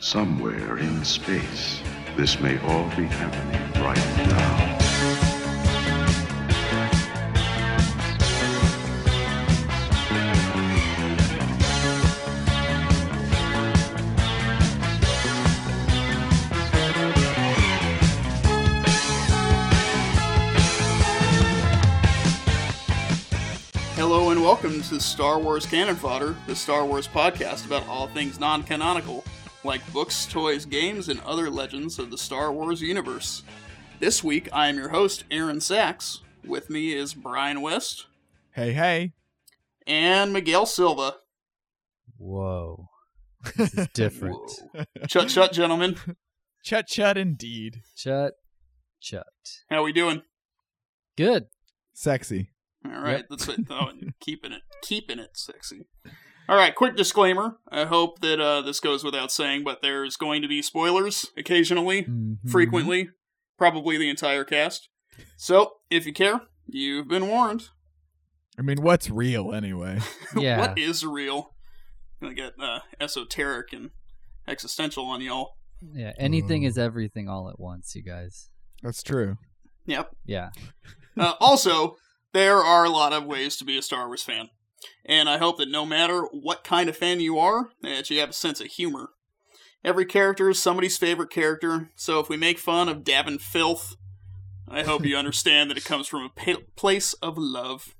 somewhere in space. This may all be happening right now. Hello and welcome to Star Wars Canon Fodder, the Star Wars podcast about all things non canonical, like books, toys, games, and other legends of the Star Wars universe. This week, I am your host, Aaron Sachs. With me is Brian West Hey, hey. and Miguel Silva. Whoa. This is different. Whoa. Chut chut, gentlemen. Chut chut indeed. Chut, chut. How we doing? Good. Sexy. All right, that's it. Oh, keeping it, keeping it sexy. All right, quick disclaimer. I hope that uh, this goes without saying, but there's going to be spoilers occasionally, Mhm. frequently, probably the entire cast. So, if you care, you've been warned. I mean, what's real anyway? Yeah. what is real? Gonna get uh, esoteric and existential on y'all. Yeah. Anything Oh. is everything all at once, you guys. That's true. Yep. Yeah. Uh, also, there are a lot of ways to be a Star Wars fan. And I hope that no matter what kind of fan you are, that you have a sense of humor. Every character is somebody's favorite character, so if we make fun of Davin Felth, I hope you understand that it comes from a place of love.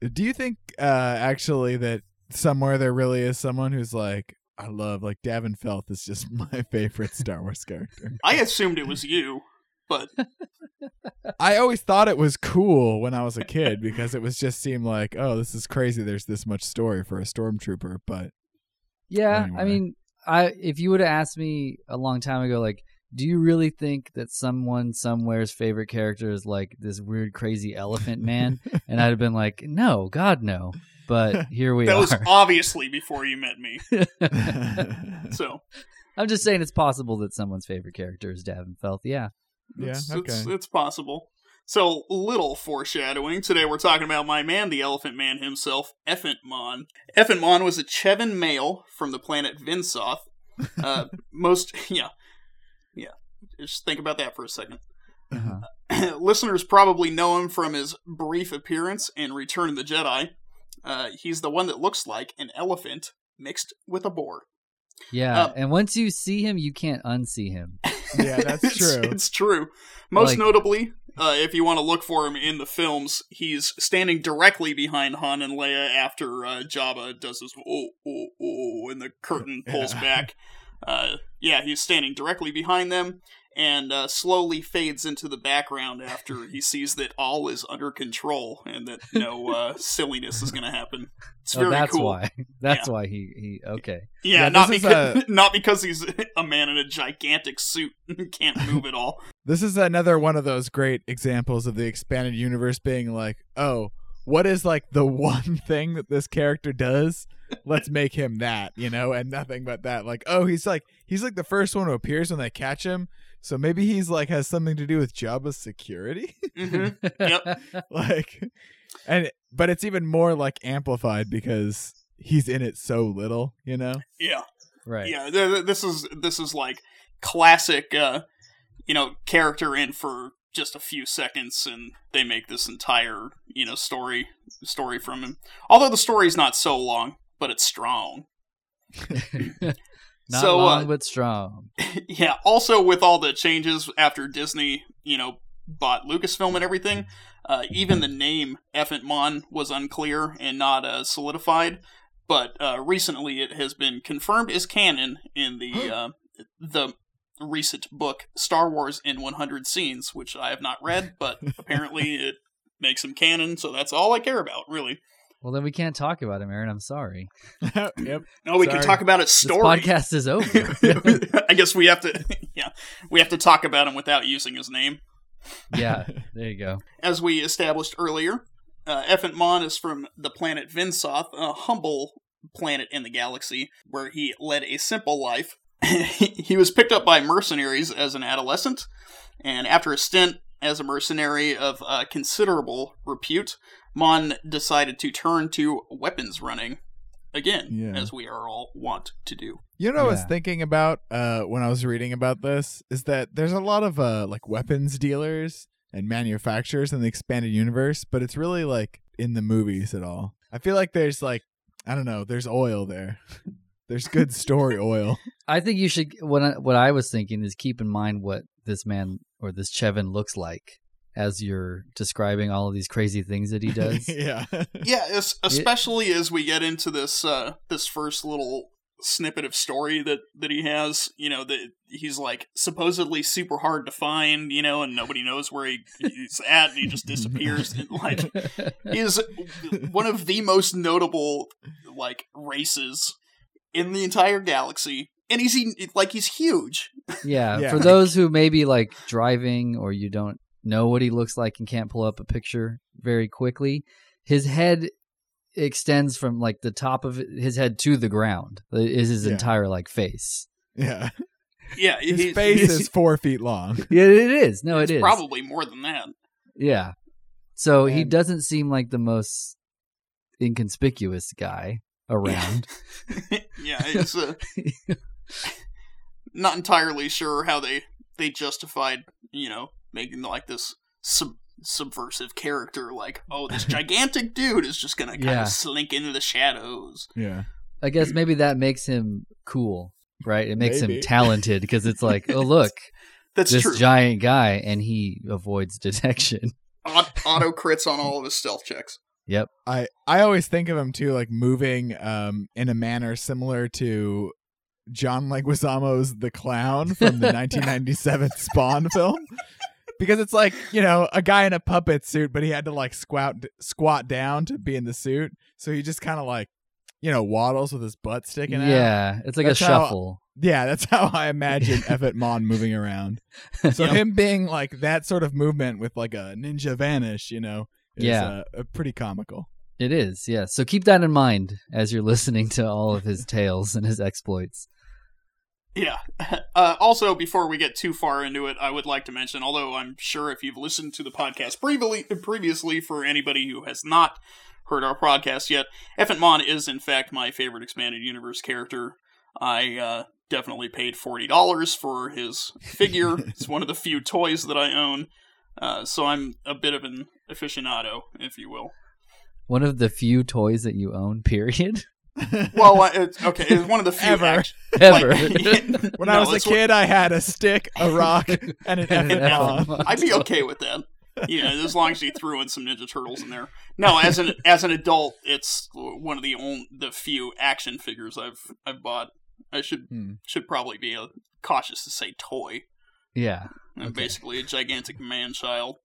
Do you think uh actually that somewhere there really is someone who's like, I love like Davin Felth is just my favorite Star Wars character. I assumed it was you, but I always thought it was cool when I was a kid because it was just seemed like, oh, this is crazy. There's this much story for a stormtrooper, but Yeah. I mean, I if you would have asked me a long time ago, like, do you really think that someone somewhere's favorite character is like this weird, crazy elephant man? and I'd have been like, no, God, no. But here we that are. That was obviously before you met me. So, I'm just saying it's possible that someone's favorite character is Davin Felth. Yeah. Yeah, it's, okay. it's, it's possible. So, little foreshadowing. Today we're talking about my man, the Elephant Man himself, Ephant Mon. Ephant Mon was a Chevin male from the planet Vinsoth. Uh, most, yeah. Yeah. Just think about that for a second. Uh-huh. Listeners probably know him from his brief appearance in Return of the Jedi. Uh, he's the one that looks like an elephant mixed with a boar. Yeah. Um, and once you see him, you can't unsee him. yeah, that's it's, true. It's true. Most Like- notably, uh, if you want to look for him in the films, he's standing directly behind Han and Leia after uh, Jabba does his oh oh oh, and the curtain pulls Yeah. back. Uh, yeah, he's standing directly behind them and uh, slowly fades into the background after he sees that all is under control and that no uh, silliness is going to happen. It's oh, very that's cool. why. That's why he he okay. Yeah, Yeah, not this is because not because he's a man in a gigantic suit and can't move at all. This is another one of those great examples of the expanded universe being like, oh, what is like the one thing that this character does? Let's make him that, you know, and nothing but that. Like, oh, he's like he's like the first one who appears when they catch him. So maybe he's like has something to do with Jabba's security. hmm Yep. like and but it's even more like amplified because he's in it so little, you know? Yeah. right. Yeah, th- th- this is this is like classic, uh, you know, character in for just a few seconds, and they make this entire you know story story from him. Although the story's not so long, but it's strong. Not So, long uh, but strong. yeah. Also, with all the changes after Disney, you know, bought Lucasfilm and everything, uh, even the name Ephant Mon was unclear and not uh, solidified. But uh, recently, it has been confirmed as canon in the uh, the recent book Star Wars in 100 Scenes, which I have not read, but apparently it makes him canon. So that's all I care about, really. Well, then we can't talk about him, Aaron. I'm sorry. yep. No, we can talk about its This story. podcast is over. I guess we have to, yeah, we have to talk about him without using his name. yeah, there you go. As we established earlier, uh, Ephant Mon is from the planet Vinsoth, a humble planet in the galaxy where he led a simple life. he was picked up by mercenaries as an adolescent, and after a stint as a mercenary of uh, considerable repute, Mon decided to turn to weapons running. again, Yeah. as we are all wont to do. You know what I was thinking about uh, when I was reading about this is that there's a lot of uh, like weapons dealers and manufacturers in the expanded universe, but it's really like in the movies at all. I feel like there's like I don't know, there's oil there. there's good story oil. I think you should. What I, what I was thinking is keep in mind what this man or this Chevin looks like as you're describing all of these crazy things that he does. yeah. Yeah, es- especially as we get into this uh, this first little snippet of story that that he has. You know that he's like supposedly super hard to find. You know, and nobody knows where he, he's at, and he just disappears. And, like is one of the most notable like races in the entire galaxy, and he's like he's huge. yeah, Yeah. For those who may be like driving or you don't know what he looks like and can't pull up a picture very quickly, his head extends from like the top of his head to the ground. Is his Yeah. entire like face. Yeah. Yeah, His he- face he's- is four feet long. Yeah, it is. No, it's it is. probably more than that. Yeah. So he doesn't seem like the most inconspicuous guy around. yeah, it's uh, not entirely sure how they they justified, you know, making like this sub- subversive character. Like, oh, this gigantic dude is just gonna kind Yeah. of slink into the shadows. Yeah. I guess maybe that makes him cool, right? It makes Maybe. him talented because it's like, oh look, That's this true. giant guy, and he avoids detection. Aut- auto crits on all of his stealth checks. Yep. I I always think of him too, like moving um in a manner similar to John Leguizamo's The Clown from the 1997 Spawn film, because it's like you know a guy in a puppet suit, but he had to like squat squat down to be in the suit, so he just kind of like you know waddles with his butt sticking out. Yeah, it's like That's a how- shuffle. Yeah, that's how I imagine Ephant Mon moving around. So Yep. him being like that sort of movement with like a ninja vanish, you know, is Yeah. uh, pretty comical. It is, yeah. So keep that in mind as you're listening to all of his tales and his exploits. Yeah. Uh, also, before we get too far into it, I would like to mention, although I'm sure if you've listened to the podcast previously, previously for anybody who has not heard our podcast yet, Ephant Mon is in fact my favorite expanded universe character. I uh, definitely paid forty dollars for his figure. it's one of the few toys that I own, uh, so I'm a bit of an aficionado, if you will. One of the few toys that you own, period. Well, uh, it's, okay, it's one of the few Ever. act- Ever. like- When No, I was a it's one- kid, I had a stick, a rock, and an And an Ephant Ephant Mon. Mon. I'd be okay with that. Yeah, as long as you threw in some Ninja Turtles in there. No, as an as an adult, it's one of the only the few action figures I've I've bought. I should Hmm. should probably be uh cautious to say toy. Yeah, I'm Okay. basically a gigantic man child.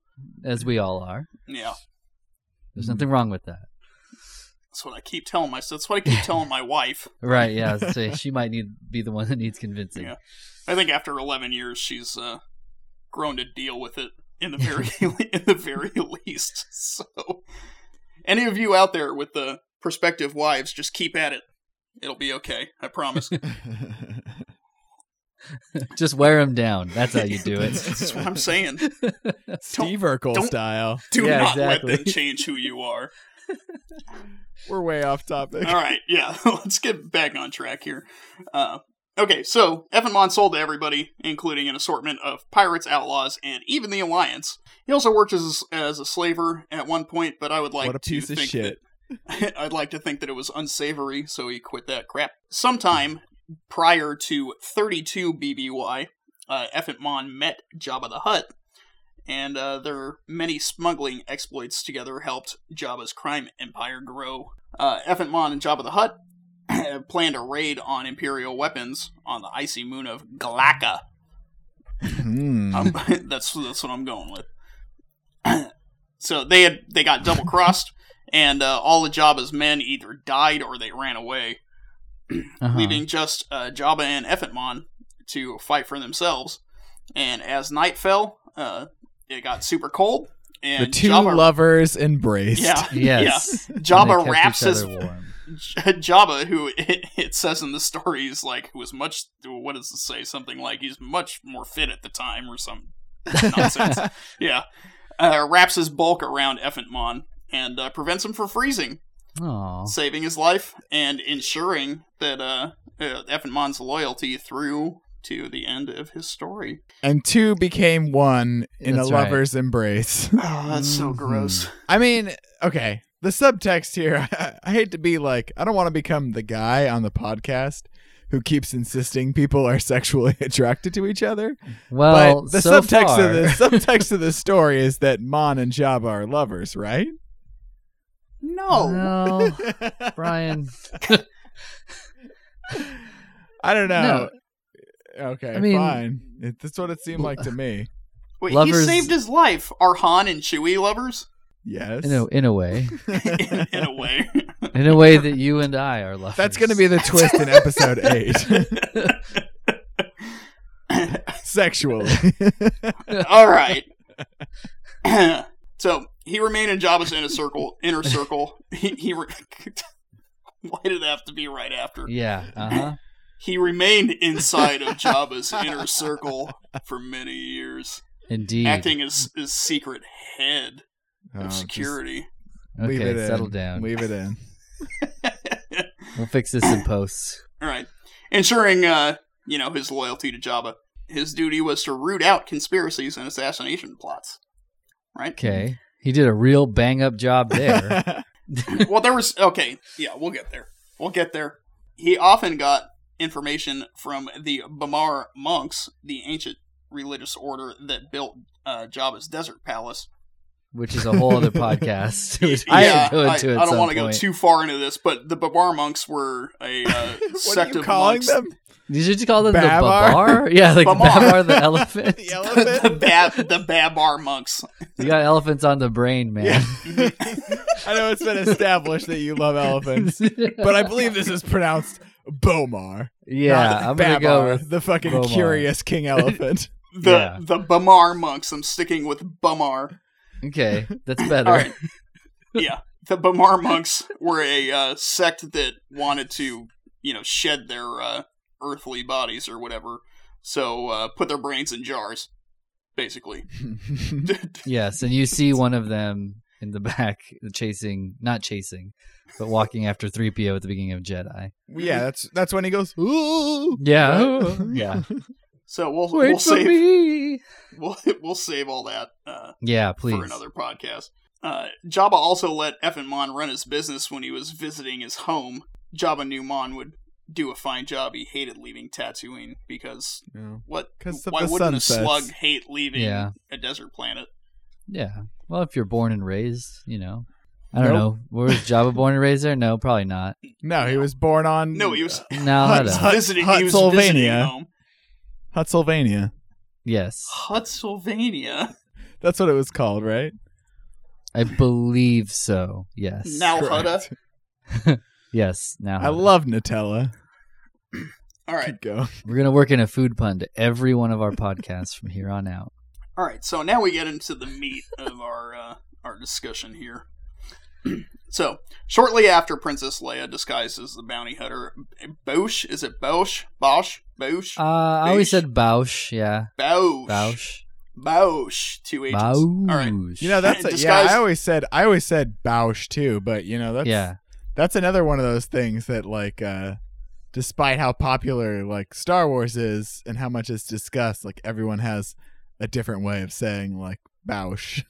as we all are. Yeah, There's nothing wrong with that. That's what I keep telling myself. That's what I keep telling my wife. Right, yeah. So she might need be the one that needs convincing. Yeah. I think after 11 years, she's uh, grown to deal with it in the very in the very least. So, any of you out there with the prospective wives, just keep at it. It'll be okay. I promise. Just wear them down. That's how you do it. That's what I'm saying. Steve Urkel don't- style. Do Yeah, not exactly. let them change who you are. We're way off topic. All right, yeah. Let's get back on track here. Uh, okay, so Ephant Mon sold to everybody, including an assortment of pirates, outlaws, and even the Alliance. He also worked as as a slaver at one point, but I would like what a to piece of shit. that I'd like to think that it was unsavory, so he quit that crap. Sometime prior to 32 BBY, uh, Ephant Mon met Jabba the Hutt, and uh, their many smuggling exploits together helped Jabba's crime empire grow. Uh, Ephant Mon and Jabba the Hutt planned a raid on Imperial weapons on the icy moon of Galacca. Hmm. Um, that's that's what I'm going with. so they had they got double crossed, and uh, all of Jabba's men either died or they ran away, Uh-huh. leaving just uh, Jabba and Ephant Mon to fight for themselves. And as night fell, uh, it got super cold, and the two Jabba, lovers embraced. yeah, Yes. And they Jabba wraps his other warm. Jabba, who it, it says in the story, is like who was much. What does it say? Something like he's much more fit at the time, or some nonsense. yeah, uh, wraps his bulk around Ephant Mon and uh, prevents him from freezing. Aw. saving his life and ensuring that uh, uh Ephant Mon's loyalty through to the end of his story. And two became one in That's a right. lover's embrace. Oh, that's so Mm-hmm. gross. I mean, okay. The subtext here, I hate to be like, I don't want to become the guy on the podcast who keeps insisting people are sexually attracted to each other. Well, but the so subtext far, of the subtext of the story is that Mon and Jabba are lovers, right? No. No, Brian. I don't know. No. Okay, I mean- fine. It, that's what it seemed like to me. Wait, Lovers- he saved his life. Are Han and Chewie lovers? Yes. In a, in a way, in, in a way. in a way that you and I are lovers. That's going to be the twist in episode eight. Sexually. All right. so he remained in Jabba's inner circle. Inner circle. He, he re- Why did it have to be right after? Yeah. Uh huh. He remained inside of Jabba's inner circle for many years, Indeed. acting as his secret head Oh, of just security. leave okay, it in. settle down. Leave it in. We'll fix this in post. All right. Ensuring, uh, you know, his loyalty to Jabba. His duty was to root out conspiracies and assassination plots. Right? Okay. He did a real bang up job there. well, there was okay. Yeah, we'll get there. We'll get there. He often got information from the Bamar monks, the ancient religious order that built uh, Jabba's desert palace. which is a whole other podcast. which yeah, should go I, into at I don't some want to go too far into this, but the Bamar monks were a uh, what sect are you of calling monks. them? Did you just call them Babar? the Babar? Yeah, like Bamar. Babar the elephant. The the, elephant? Bab- the Babar monks. You got elephants on the brain, man. Yeah. I know it's been established that you love elephants, but I believe this is pronounced Bomar. yeah, not I'm gonna Babar, go with the fucking Bomar. curious king elephant. The Yeah. the Bamar monks. I'm sticking with Bamar. okay. That's better. All right. yeah, the Bamar monks were a uh, sect that wanted to, you know, shed their uh, earthly bodies or whatever. So uh, put their brains in jars, basically. Yes, and you see one of them in the back chasing, not chasing, but walking after 3PO at the beginning of Jedi. yeah, that's that's when he goes. Ooh. Yeah, Right? yeah. So we'll Wait we'll for save me. we'll we'll save all that uh, Yeah, please. for another podcast. Uh, Jabba also let Ephant Mon run his business when he was visiting his home. Jabba knew Mon would do a fine job. He hated leaving Tatooine because Yeah. what? 'Cause of Why wouldn't a slug hate leaving Yeah. a desert planet? Yeah. Well, if you're born and raised, you know. I don't Nope. know. Was Jabba born and raised there? No, probably not. No, he was born on No, he was No, Hut- no. Hut- visiting. He was visiting Hutsylvania. home. Hutsylvania. Yes. Hutsylvania. That's what it was called, right? I believe so. Yes. Nal Hutta. Correct. Yes. Now I love Nutella. All right, Keep going. we're gonna work in a food pun to every one of our podcasts from here on out. All right. So now we get into the meat of our uh, our discussion here. so shortly after Princess Leia disguised as the bounty hunter, Bosch is it Bosch? Bosch? Bosch? Uh, I always said Bausch. Yeah. Bausch. Bausch. Bausch. Two H's. Bausch. All right. You know, that's a, yeah. I always said I always said Bausch too, but you know that's Yeah. that's another one of those things that like uh despite how popular like Star Wars is and how much it's discussed, like everyone has a different way of saying like Bausch.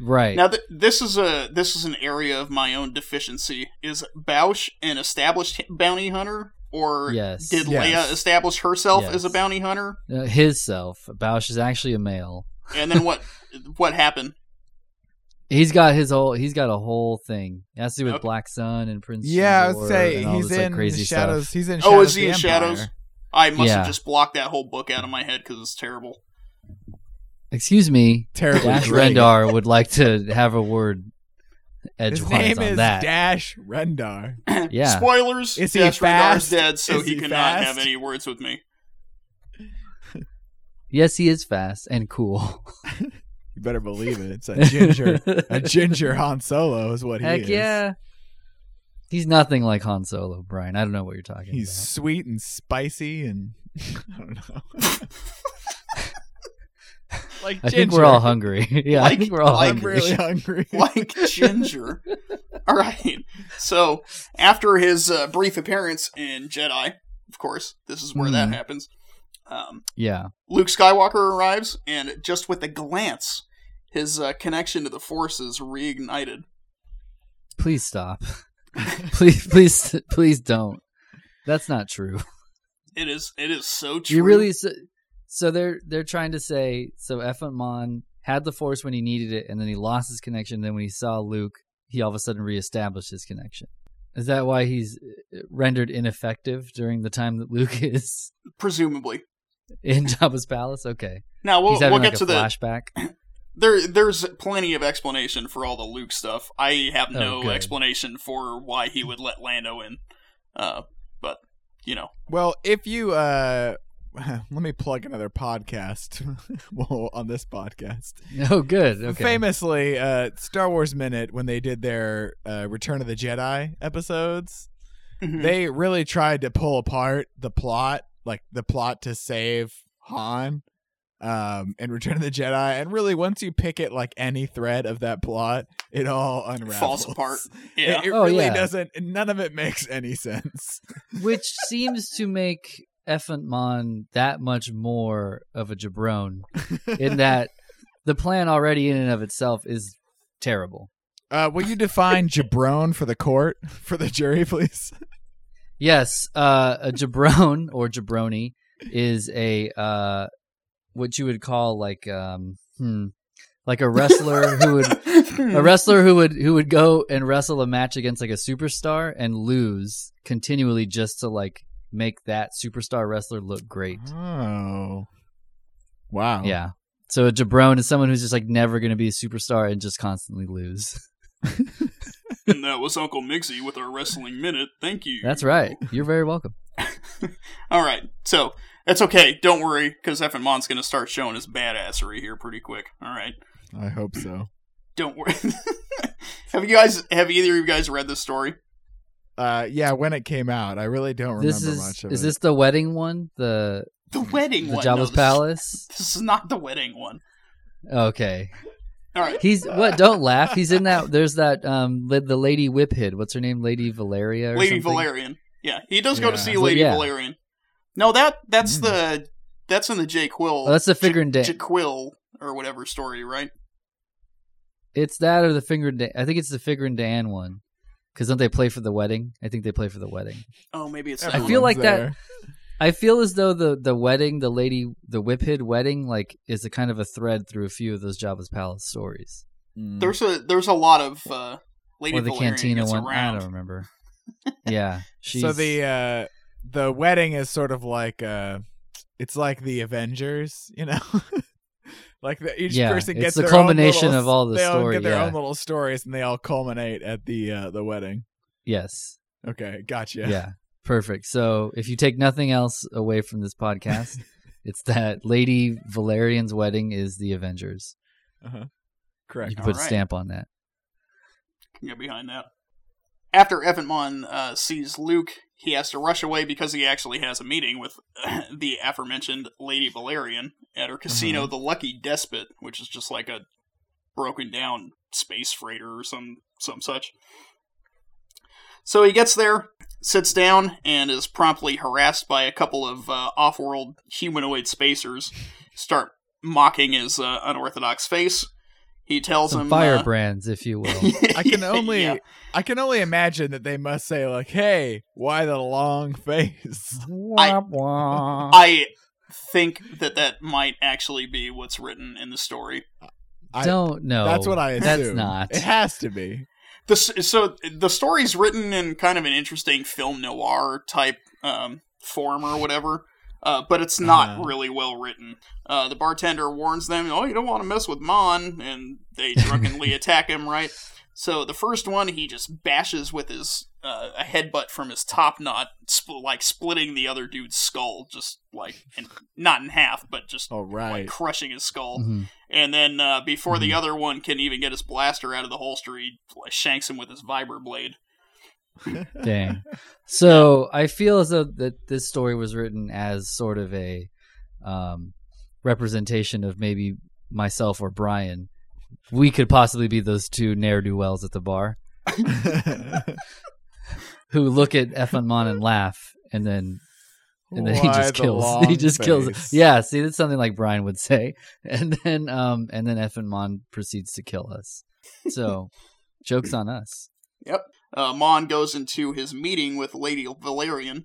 Right. Now th- this is a this is an area of my own deficiency. Is Bausch an established bounty hunter, or Yes. did Yes. Leia establish herself Yes. as a bounty hunter? Uh, his self. Bausch is actually a male. And then what what happened? He's got his whole. He's got a whole thing. It has to do with Okay. Black Sun and Prince. yeah, I would say he's this, like, in crazy Shadows. Stuff. He's in Oh, is he in the Shadows? I must Yeah. have just blocked that whole book out of my head because it's terrible. Excuse me. Terribly Dash great. Rendar would like to have a word His name on is that. Dash Rendar. yeah. Spoilers. Is he Dash Rendar's fast? dead, so Is he, he cannot fast? have any words with me. Yes, he is fast and cool. You better believe it. It's a ginger, a ginger Han Solo is what he Heck is. yeah. He's nothing like Han Solo, Brian. I don't know what you're talking He's about. sweet and spicy, and I don't know. Like I think we're all hungry. yeah, I think we're all like hungry. really hungry. like ginger. All right. So after his uh, brief appearance in Jedi, of course, this is where that Mhm. happens. Um, Yeah. Luke Skywalker arrives, and just with a glance, his uh, connection to the Force is reignited. Please stop. please, please, please don't. That's not true. It is. It is so true. You really so, so they're they're trying to say so Ephant Mon had the Force when he needed it, and then he lost his connection. Then when he saw Luke, he all of a sudden reestablished his connection. Is that why he's uh, rendered ineffective during the time that Luke is presumably. in Jabba's palace? Okay, Now we'll he's having we'll like get a to the flashback. there. There's plenty of explanation for all the Luke stuff. I have Oh, no good. explanation for why he would let Lando in. Uh, but you know, Well, if you uh let me plug another podcast well, on this podcast. Oh, good. Okay. Famously, uh Star Wars Minute when they did their uh Return of the Jedi episodes, Mhm. they really tried to pull apart the plot, like the plot to save Han um in Return of the Jedi and really once you pick it like any thread of that plot, it all unravels. Falls apart. It- yeah. It, Oh, really yeah. doesn't none of it makes any sense. Which seems to make Ephant Mon that much more of a jabron in that the plan already in and of itself is terrible. Uh, will you define jabron for the court, for the jury, please? Yes, uh, a jabron or jabroni is a uh, what you would call like um, hmm, like a wrestler who would a wrestler who would who would go and wrestle a match against like a superstar and lose continually just to like make that superstar wrestler look great. Oh, wow. Yeah. So a jabron is someone who's just like never going to be a superstar and just constantly lose. and that was Uncle Mixie with our wrestling minute. Thank you. That's right. You're very welcome. All right. So it's okay. Don't worry, because Ephant Mon's going to start showing his badassery here pretty quick. All right. I hope so. Don't worry. have you guys? Have either of you guys read this story? Uh, yeah, when it came out, I really don't remember This is much of is it. this the wedding one? The The wedding the one. Jabba's No, palace? This is not the wedding one. Okay. All right. He's what? Don't laugh. He's in that. There's that. Um, the, the Lady Whiphid. What's her name? Lady Valeria. Or Lady something? Valarian. Yeah, he does go to Yeah. see Well, Lady yeah. Valarian. No, that that's Mm. the that's in the J'Quille. Oh, that's the Figure and Dan- J'Quille or whatever story, right? It's that or the finger. and Dan- I think it's the Figrin D'an one. Because don't they play for the wedding? I think they play for the wedding. Oh, maybe it's. I feel one. like that- I feel as though the the wedding, the lady, the Whiphid wedding, like is a kind of a thread through a few of those Jabba's palace stories, Mm. there's a there's a lot of uh, Lady or the Valarian cantina one. around. I don't remember. yeah, she's So the uh, the wedding is sort of like uh, it's like the Avengers, you know. like the, each Yeah, person it's gets the their culmination own little, of all the they all story, get their yeah. own little stories, and they all culminate at the uh, the wedding. yes, Okay, gotcha. yeah. perfect. So if you take nothing else away from this podcast, it's that Lady Valarian's wedding is the Avengers. Uh-huh. Correct. You can put a stamp on that. Can get behind that. After Ephant Mon uh, sees Luke, he has to rush away because he actually has a meeting with the aforementioned Lady Valarian at her casino, Uh-huh. the Lucky Despot, which is just like a broken down space freighter or some some such. So he gets there, sits down, and is promptly harassed by a couple of uh, off-world humanoid spacers. Start mocking his uh, unorthodox face. He tells Some him uh, firebrands, if you will. I can only Yeah. I can only imagine that they must say like, "Hey, why the long face?" I- I think that that might actually be what's written in the story. I- don't know. That's what I assume. That's not. It has to be. The, so the story's written in kind of an interesting film noir type um, form or whatever, uh, but it's not Uh-huh. really well written. Uh, the bartender warns them, "Oh, you don't want to mess with Mon," and they drunkenly attack him. Right. So the first one, he just bashes with his uh, a headbutt from his top knot, spl- like splitting the other dude's skull, just like in, not in half, but just All like crushing his skull. Mhm. And then uh, before the Mhm. other one can even get his blaster out of the holster, he like, shanks him with his vibra blade. Dang. So I feel as though that this story was written as sort of a um, representation of maybe myself or Brian, we could possibly be those two ne'er do wells at the bar who look at Mon and laugh, and then and then he just the kills. He just kills. Yeah, see, that's something like Brian would say, and then um and then Mon proceeds to kill us. So, jokes on us. Yep. Uh, Mon goes into his meeting with Lady Valarian.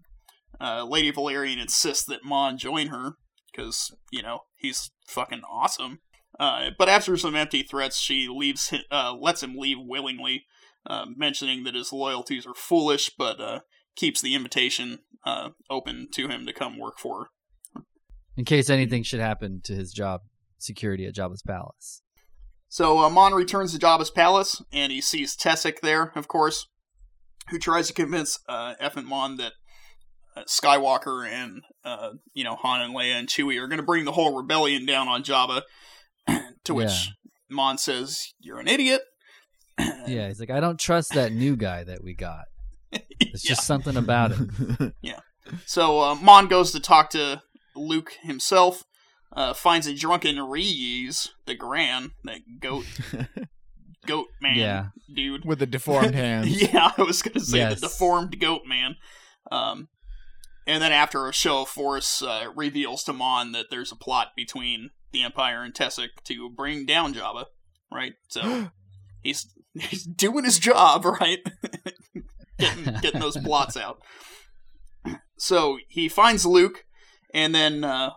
Uh, Lady Valarian insists that Mon join her because you know he's fucking awesome. Uh, but after some empty threats, she leaves. hi- Uh, lets him leave willingly, uh, mentioning that his loyalties are foolish, but uh, keeps the invitation uh, open to him to come work for her. In case anything should happen to his job security at Jabba's palace. So uh, Mon returns to Jabba's palace, and he sees Tessek there, of course, who tries to convince uh, Ephant Mon that uh, Skywalker and uh, you know Han and Leia and Chewie are going to bring the whole rebellion down on Jabba. to which Yeah. Mon says, "You're an idiot." Yeah, he's like, I don't trust that new guy that we got. It's just something about him. Yeah. So uh, Mon goes to talk to Luke himself. Uh, finds a drunken Ree-Yees, the Gran, that goat, goat man, Yeah. dude. with the deformed hands. Yeah, I was gonna say Yes. the deformed goat man. Um, and then after a show of force, uh, reveals to Mon that there's a plot between the Empire and Tessek to bring down Jabba. Right, so he's he's doing his job, right? getting getting those plots out. So he finds Luke, and then uh,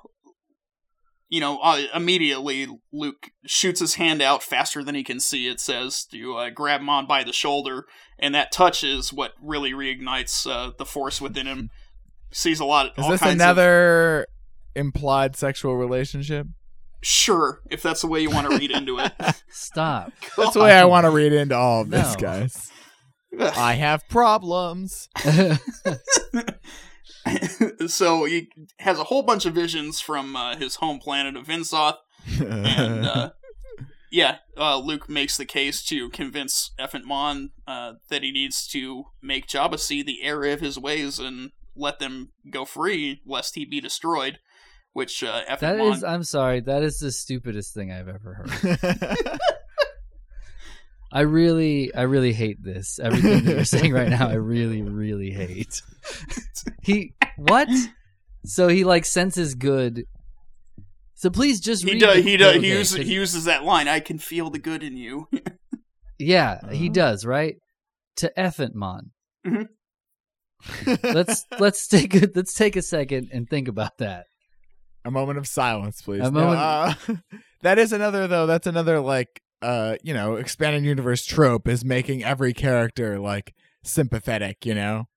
you know uh, immediately Luke shoots his hand out faster than he can see. It says to uh, grab him on by the shoulder, and that touch is what really reignites uh, the force within him. Sees a lot. Is all this kinds of- another implied sexual relationship? Sure, if that's the way you want to read into it. Stop. That's the way I want to read into all of this, No. guys. I have problems. so he has a whole bunch of visions from uh, his home planet of Vinsoth, and uh, yeah, uh, Luke makes the case to convince Ephant Mon uh, that he needs to make Jabba see the error of his ways and let them go free, lest he be destroyed. Which uh, Ephant That Mon is, I'm sorry, that is the stupidest thing I've ever heard. I really, I really hate this. Everything that you're saying right now, I really, really hate. he what? So he like senses good. So please just he read. does. the- He does. okay, He uses, he uses that line. I can feel the good in you. Yeah, he Uh-huh. does right to Ephant Mon. Mhm. Let's let's take a, let's take a second and think about that. a moment of silence, please. A No, moment- uh, that is another though. That's another like uh, you know, expanded universe trope is making every character like sympathetic. You know,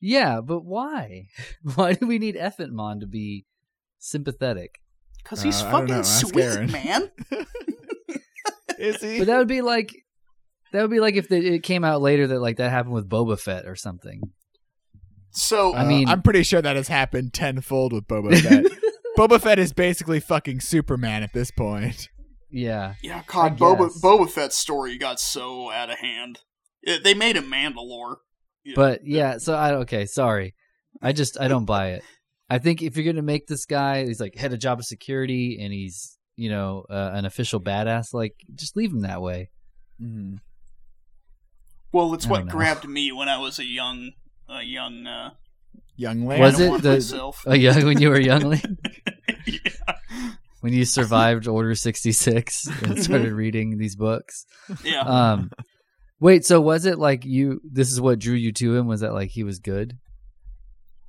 Yeah, but why? Why do we need Ephant Mon to be sympathetic? Because he's Uh, fucking sweet, man. is he? But that would be like that would be like if the, it came out later that like that happened with Boba Fett or something. So I mean- Uh, I'm pretty sure that has happened tenfold with Boba Fett. Boba Fett is basically fucking Superman at this point. Yeah, Yeah, God, Boba guess. Boba Fett's story got so out of hand. It, they made him Mandalore. Yeah. but yeah. So I okay, sorry. I just I don't buy it. I think if you're gonna make this guy, he's like head of job of security, and he's you know uh, an official badass. Like just leave him that way. Mm-hmm. Well, it's I what grabbed me when I was a young, a young. Uh, Young Leia. Was it the- myself. Oh yeah, when you were a youngling, yeah, when you survived Order sixty six and started reading these books. yeah. Um, wait, so was it like you? This is what drew you to him? Was that like he was good?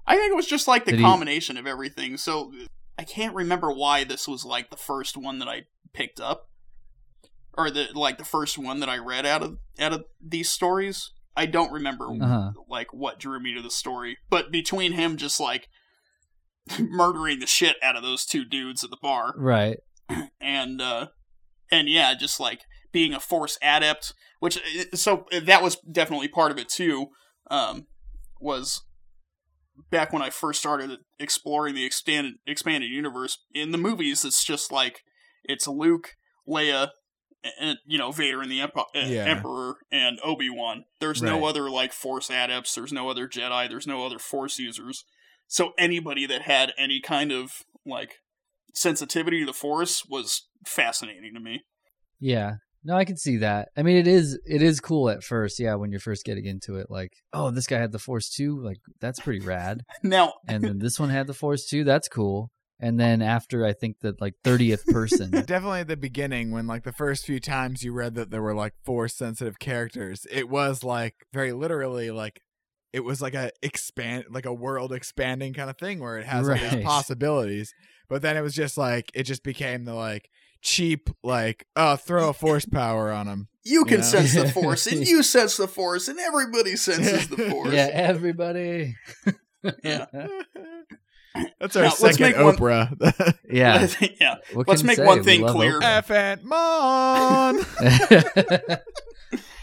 I think it was just like the Did he- combination of everything. So I can't remember why this was like the first one that I picked up, or the like the first one that I read out of out of these stories. I don't remember Uh-huh. like what drew me to the story, but between him just like murdering the shit out of those two dudes at the bar, Right. and uh and yeah just like being a force adept which uh, so that was definitely part of it too um was back when i first started exploring the expanded expanded universe in the movies it's just like it's luke leia and you know vader and the Empo- uh, Yeah. emperor and obi-wan there's no other like force adepts there's no other jedi there's no other force users so anybody that had any kind of like sensitivity to the force was fascinating to me. Yeah. No, I can see that. I mean, it is it is cool at first, yeah, when you're first getting into it. Like, oh, this guy had the Force too. Like, that's pretty rad. Now, And then this one had the Force too. That's cool. And then after I think the like thirtieth person, Definitely at the beginning, when like the first few times you read that there were like force sensitive characters, it was like very literally like it was like a expand like a world expanding kind of thing where it has all Right. these possibilities. But then it was just like it just became the like cheap like oh throw a force power on them. you can Yeah. sense the force, and you sense the force, and everybody senses the force. yeah, everybody, Yeah. That's our Now, let's second make one- Oprah. yeah. yeah. What Let's can make say? one We thing love clear. Oprah. Ephant Mon.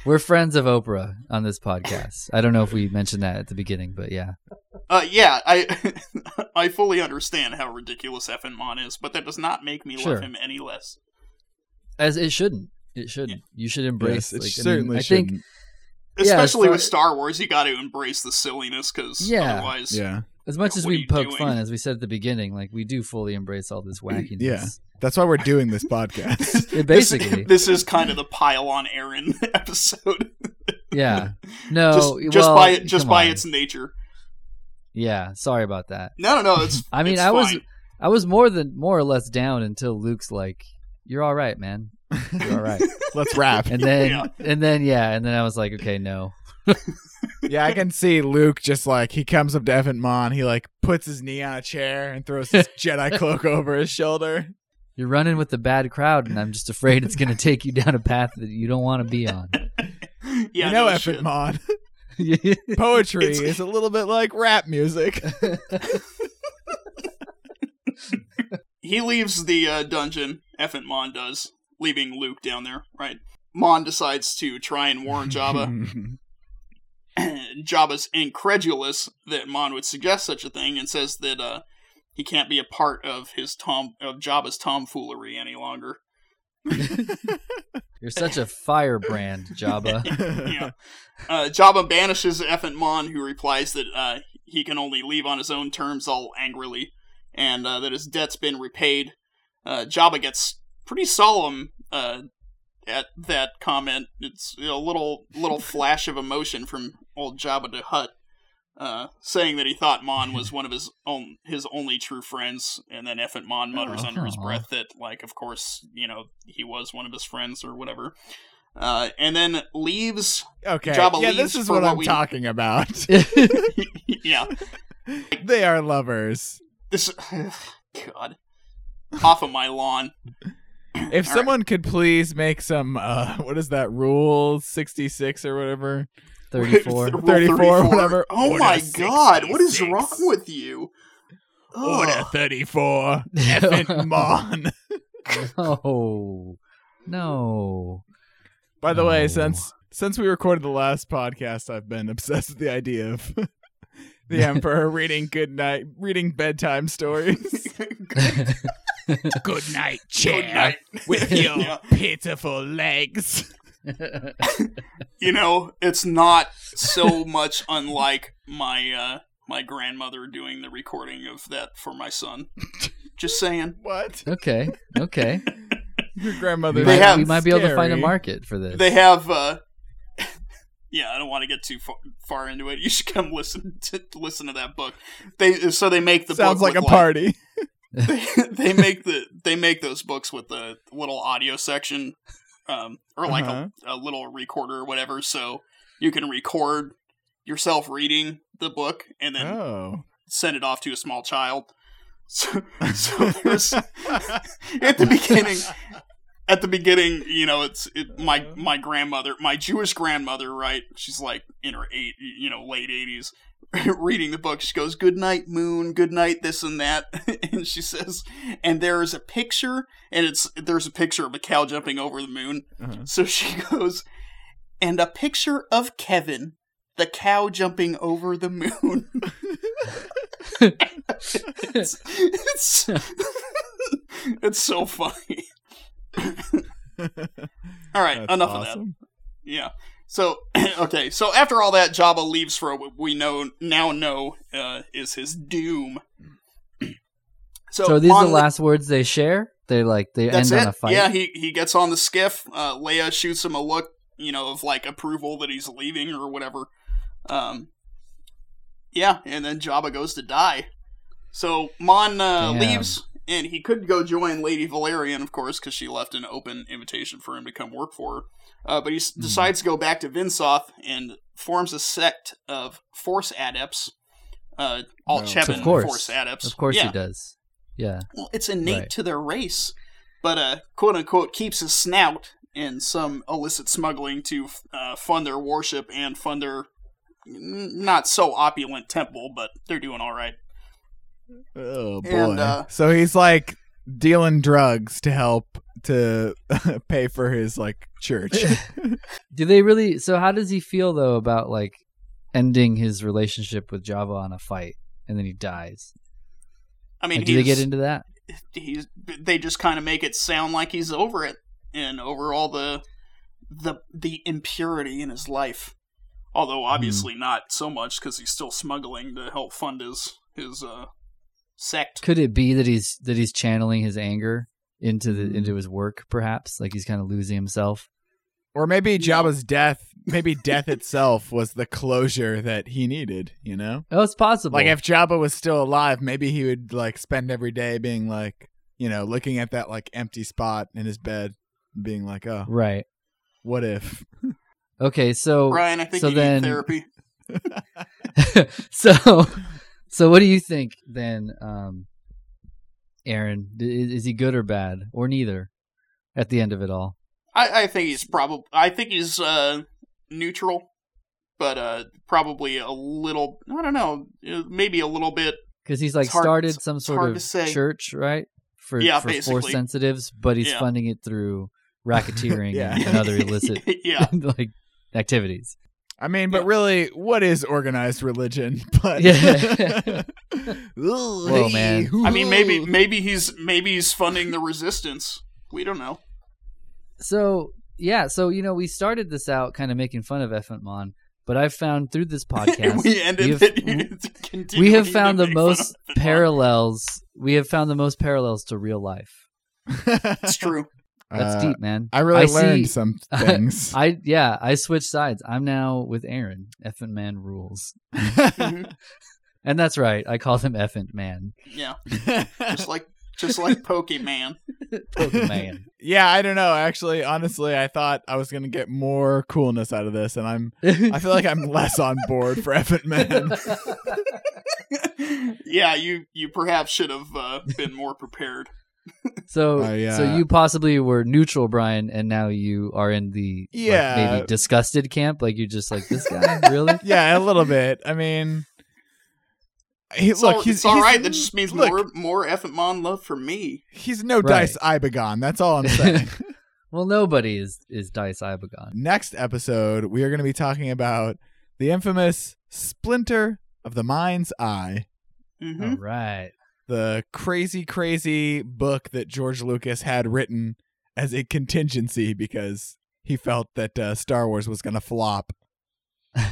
We're friends of Oprah on this podcast. I don't know if we mentioned that at the beginning, but yeah. Uh, yeah, I I fully understand how ridiculous Ephant Mon is, but that does not make me Sure. love him any less. As it shouldn't. It shouldn't. You should embrace. yes, it like, I mean, certainly I think shouldn't. Yeah, Especially far- with Star Wars, you got to embrace the silliness because Yeah. otherwise, Yeah. As much as we you poke doing? fun, as we said at the beginning, like we do fully embrace all this wackiness. Yeah. That's why we're doing this podcast. It basically. this, is kind of the pile on Aaron episode. yeah. No. just just well, by it, just by on. its nature. Yeah. Sorry about that. No, no, no. It's. I mean, it's I was fine. I was more than more or less down until Luke's like, "You're all right, man. You're all right." Let's wrap. And then Yeah. and then yeah, and then I was like, "Okay, no." Yeah, I can see Luke just like he comes up to Ephant Mon, he like puts his knee on a chair and throws his Jedi cloak over his shoulder. You're running with the bad crowd, and I'm just afraid it's going to take you down a path that you don't want to be on. Yeah, you know, no Evan shit. Mon, poetry It's- is a little bit like rap music. he leaves the uh, dungeon. Ephant Mon does, leaving Luke down there. Right. Mon decides to try and warn Jabba. Jabba's incredulous that Mon would suggest such a thing and says that uh, he can't be a part of his tom of Jabba's tomfoolery any longer. You're such a firebrand, Jabba. yeah. Uh, Jabba banishes Ephant Mon, who replies that uh, he can only leave on his own terms all angrily, and uh, that his debt's been repaid. Uh, Jabba gets pretty solemn uh, at that comment. It's a little little flash of emotion from old Jabba the Hutt, uh, saying that he thought Mon was one of his own his only true friends, and then Ephant Mon mutters Oh. under his Aw. breath that, like, of course, you know, he was one of his friends or whatever. Uh, and then leaves. okay, Jabba yeah, leaves this is what, what I'm we- talking about. yeah, they are lovers. this. God, off of my lawn. If All someone could please make some, uh, what is that rule sixty six or whatever? 34. Rule 34, whatever. Oh Order my god, what is wrong with you? Order Ugh. thirty four. Effing Mon. No. No. By the way, since since we recorded the last podcast, I've been obsessed with the idea of the Emperor reading good night, reading bedtime stories. Good night, chair, Good night. with your Yeah. pitiful legs. You know, it's not so much unlike my uh my grandmother doing the recording of that for my son. Just saying. What? okay. Okay. Your grandmother? They might, have- we might be able to find a market for this. They have uh Yeah, I don't want to get too far, far into it. You should come listen to listen to that book. They so they make the Sounds book like a with, party. They, they make the they make those books with the little audio section um or like Uh-huh. a, a little recorder or whatever so you can record yourself reading the book and then Oh. send it off to a small child so, so there's at the beginning at the beginning you know it's it, my my grandmother my jewish grandmother right she's like in her eight you know late 80s reading the book she goes good night moon good night this and that and she says and there's a picture and it's there's a picture of a cow jumping over the moon Uh-huh. so she goes and a picture of kevin the cow jumping over the moon it's, it's, it's so funny. all right, That's enough of that. Yeah. So okay, so after all that, Jabba leaves for what we know now know uh, is his doom. So, so are these on the last words they share? They like they That's end it. on a fight. Yeah, he he gets on the skiff. Uh, Leia shoots him a look, you know, of like approval that he's leaving or whatever. Um, yeah, and then Jabba goes to die. So Mon uh, leaves, and he could go join Lady Valarian, of course, because she left an open invitation for him to come work for her. Uh, but he s Hmm. decides to go back to Vinsoth and forms a sect of Force adepts. Uh, all No. Chevin of course, Force adepts. Of course yeah. he does. Yeah. Well, it's innate Right. to their race, but uh, quote unquote keeps his snout in some illicit smuggling to uh, fund their worship and fund their not so opulent temple, but they're doing all right. Oh boy. And, uh, so he's like dealing drugs to help to pay for his like church. Do they really? So how does he feel though about like ending his relationship with Jabba on a fight and then he dies? I mean, Like, do they get into that? he's they just kind of make it sound like he's over it and over all the the the impurity in his life. Although obviously not so much because he's still smuggling to help fund his his uh, sect. Could it be that he's that he's channeling his anger into the into mm. his work? Perhaps like he's kind of losing himself. or maybe Jabba's death, maybe death itself was the closure that he needed, you know? Oh, it's possible. Like if Jabba was still alive, maybe he would like spend every day being like, you know, looking at that like empty spot in his bed being like, "Oh, right. what if?" Okay. So Brian, I think so you then- need therapy. so so what do you think then, um, Aaron? Is, is he good or bad or neither? At the end of it all, I, I think he's probably. I think he's uh, neutral, but uh, probably a little. I don't know. uh, Maybe a little bit. because he's like It's hard- started some sort of church, right? For Yeah, for basically. force sensitives, but he's Yeah. funding it through racketeering Yeah. and, and other illicit yeah. like activities. I mean, but Yeah. really, what is organized religion? But Yeah. Whoa, Whoa, man. I mean, maybe maybe he's maybe he's funding the resistance. We don't know. So yeah, so you know, we started this out kind of making fun of Ephant Mon, but I've found through this podcast we ended we have, it. we have found the most parallels. We have found the most parallels to real life. It's true. That's Uh, deep, man. I really I learned see- some things. I yeah, I switched sides. I'm now with Aaron. Effing man rules, Mhm. and that's right. I call him Effing man. Yeah, just like just like Pokemon. Pokemon. yeah, I don't know. Actually, honestly, I thought I was gonna get more coolness out of this, and I'm. I feel like I'm less on board for Effort Man. yeah, you you perhaps should have uh, been more prepared. So, Uh, yeah. so you possibly were neutral, Brian, and now you are in the like, maybe disgusted camp. Like you're just like this guy, really? yeah, a little bit. I mean, he, It's look, all, he's it's all he's- right. That just means look, more more Ephant Mon love for me. He's no Right. dice Ibagon. That's all I'm saying. Well, nobody is is Dice Ibagon. Next episode, we are going to be talking about the infamous Splinter of the Mind's Eye, hmm All right. The crazy, crazy book that George Lucas had written as a contingency because he felt that uh, Star Wars was going to flop.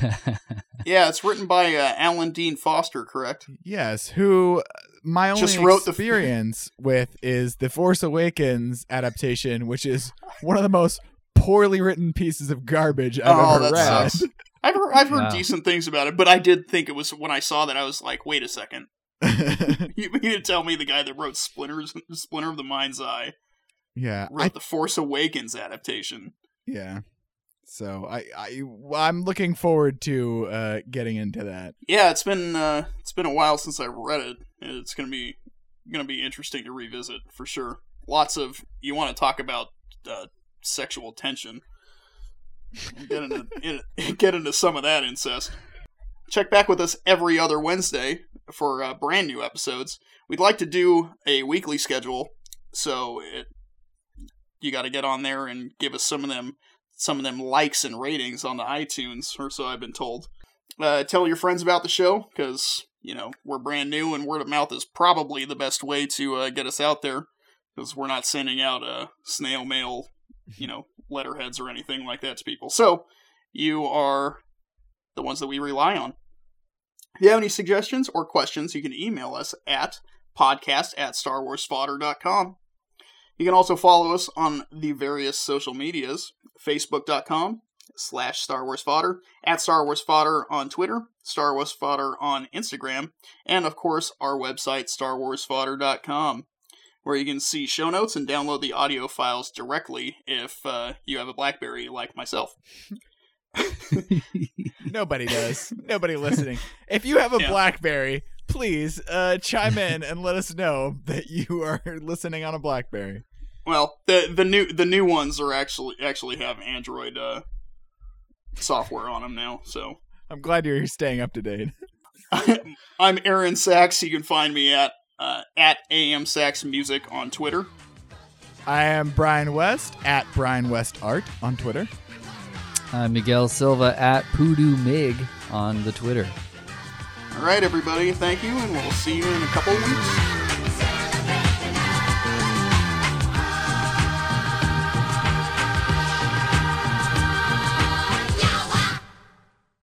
Yeah, it's written by uh, Alan Dean Foster, correct? Yes, who uh, my only Just wrote the- experience with is the Force Awakens adaptation, which is one of the most poorly written pieces of garbage I've oh, ever read. sucks. I've heard, I've heard Wow. decent things about it, but I did think it was when I saw that I was like, wait a second. You mean to tell me the guy that wrote Splinters, Splinter of the Mind's Eye yeah, wrote I, the Force Awakens adaptation? yeah. So I, I I'm looking forward to uh, getting into that. Yeah, it's been uh, it's been a while since I read it. It's gonna be gonna be interesting to revisit for sure. Lots of you want to talk about uh, sexual tension. Get into in, get into some of that incest. Check back with us every other Wednesday for uh, brand new episodes. We'd like to do a weekly schedule, so it, you got to get on there and give us some of them some of them likes and ratings on the iTunes, or so I've been told. Uh, tell your friends about the show because you know we're brand new and word of mouth is probably the best way to uh, get us out there because we're not sending out uh, snail mail you know letterheads or anything like that to people. So you are the ones that we rely on if you have any suggestions or questions you can email us at podcast at starwarsfodder.com You can also follow us on the various social medias facebook.com slash Star Wars Fodder, at Star Wars Fodder on Twitter, Star Wars Fodder on Instagram, and of course our website, starwarsfodder.com, where you can see show notes and download the audio files directly if uh, you have a Blackberry like myself. Nobody does. Nobody listening. If you have a Yeah. BlackBerry, please uh, chime in and let us know that you are listening on a BlackBerry. Well, the the new the new ones are actually actually have Android uh, software on them now. So I'm glad you're staying up to date. I'm Aaron Sachs. You can find me at uh, at am Sachs Music on Twitter. I am Brian West at Brian West Art on Twitter. I'm Miguel Silva at Poodoo Mig on the Twitter. All right, everybody. Thank you, and we'll see you in a couple weeks.